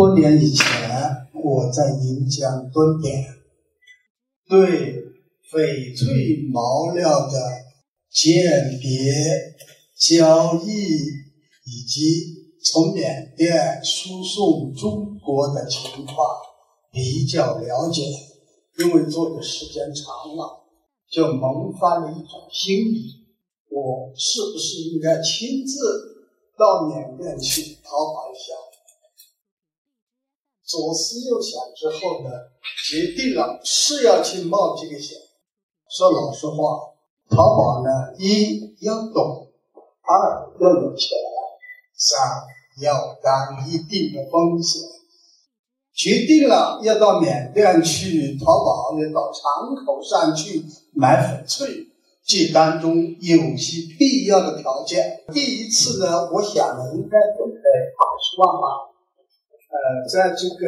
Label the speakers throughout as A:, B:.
A: 多年以前，我在银江蹲点，对翡翠毛料的鉴别、交易以及从缅甸输送中国的情况比较了解，因为做的时间长了，就萌发了一种心理：我是不是应该亲自到缅甸去淘宝一下？左思右想之后呢，决定了是要去冒这个险。说老实话，淘宝呢，一要懂，二要有钱，三要担一定的风险。决定了要到缅甸去淘宝，要到长口上去买翡翠，这当中有些必要的条件。第一次呢，我想呢，应该准备二十万吧。呃，在这个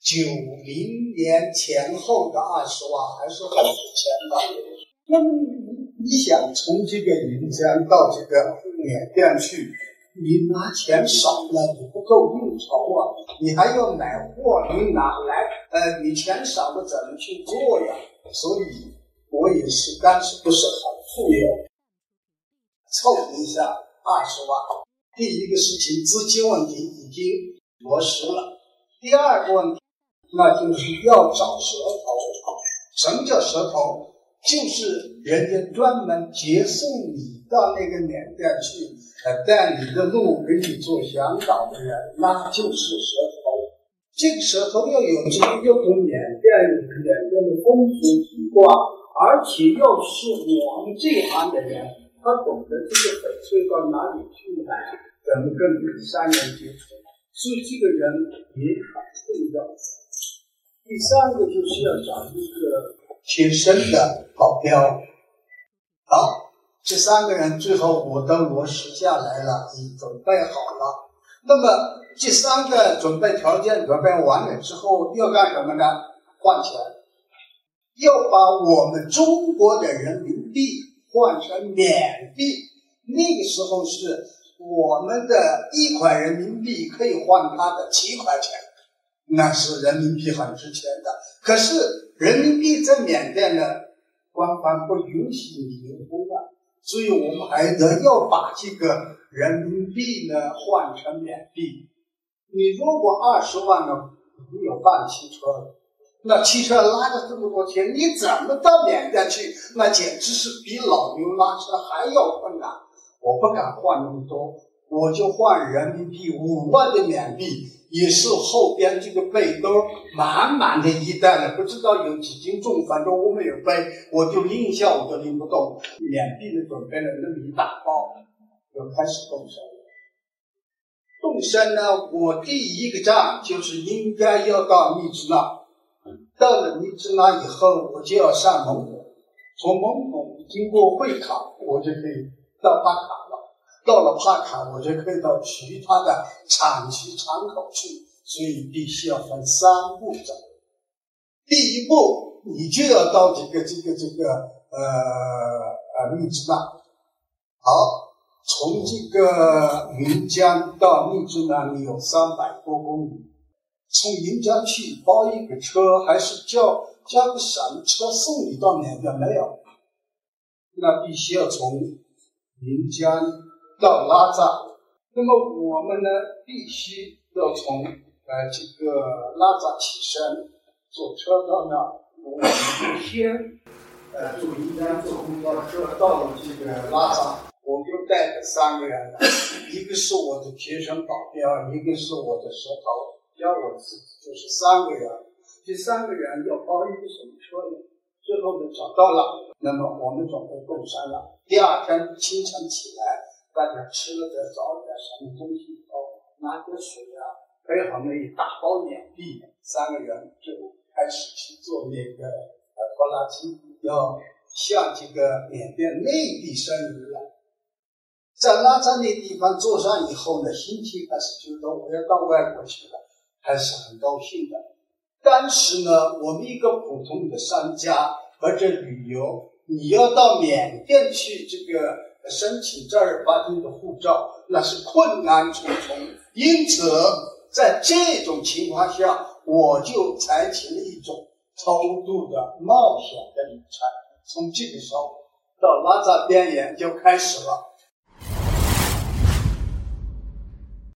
A: 九零年前后的二十万还是很值钱的。那么你你想从这个云江到这个缅甸去，你拿钱少了，你不够应酬啊，你还要买货，你哪来？呃，你钱少了怎么去做呀？所以我也是当时不是很富有，凑一下二十万。第一个事情，资金问题已经落实了。第二个问题，那就是要找蛇头。什么叫蛇头？就是人家专门接送你到那个缅甸去，呃，带你的路，给你做向导的人，那就是蛇头。这个蛇头要有这个要懂缅甸缅甸的风俗习惯，而且要是我们这行的人，他懂得这个翡翠到哪里去买。怎么跟这个商人接触？所以这个人也很重要。第三个就是要找一个贴身的保镖。好，这三个人最后我都落实下来了，已准备好了。那么这三个准备条件准备完了之后，要干什么呢？换钱，要把我们中国的人民币换成缅币。那个时候是。我们的一块人民币可以换他的七块钱，那是人民币很值钱的。可是人民币在缅甸呢，官方不允许你流通的，所以我们还得要把这个人民币呢换成缅币。你如果二十万呢，没有办汽车的，那汽车拉着这么多钱，你怎么到缅甸去？那简直是比老牛拉车还要困难。我不敢换那么多，我就换人民币五万的缅币，也是后边这个背兜满满的一袋了，不知道有几斤重，反正我没有背，我就拎一下我都拎不动。缅币的准备了那么一大包，就开始动身。动身呢，我第一个站就是应该要到密支那，到了密支那以后，我就要上蒙古，从蒙古经过会考，我就可以。到帕卡了，到了帕卡，我就可以到其他的产区场口去，所以必须要分三步走。第一步，你就要到这个这个这个呃呃密支那。好，从这个云江到密支那里有三百多公里，从云江去包一个车，还是叫叫个什么车送你到缅甸没有？那必须要从。云江到拉萨，那么我们呢，必须要从呃这个拉萨起身，坐车到那。我们先呃坐云江坐公交车到了这个拉萨，我就带着三个人，一个是我的贴身保镖，一个是我的蛇头，加我自己就是三个人。这三个人要包一个什么车呢？最后呢找到了。那么我们准备动身了。第二天清晨起来，大家吃了点早点，什么东西以后，拿点水啊，背好那一大包缅币，三个人就开始去做那个呃拖拉机，要向这个缅甸内地伸移了。在拉萨那地方坐上以后呢，心情还是觉得我要到外国去了，还是很高兴的。当时呢，我们一个普通的商家或者旅游。你要到缅甸去这个申请正儿八经的护照，那是困难重重。因此，在这种情况下，我就采取了一种超度的冒险的旅程。从这个时候到拉萨边缘就开始了。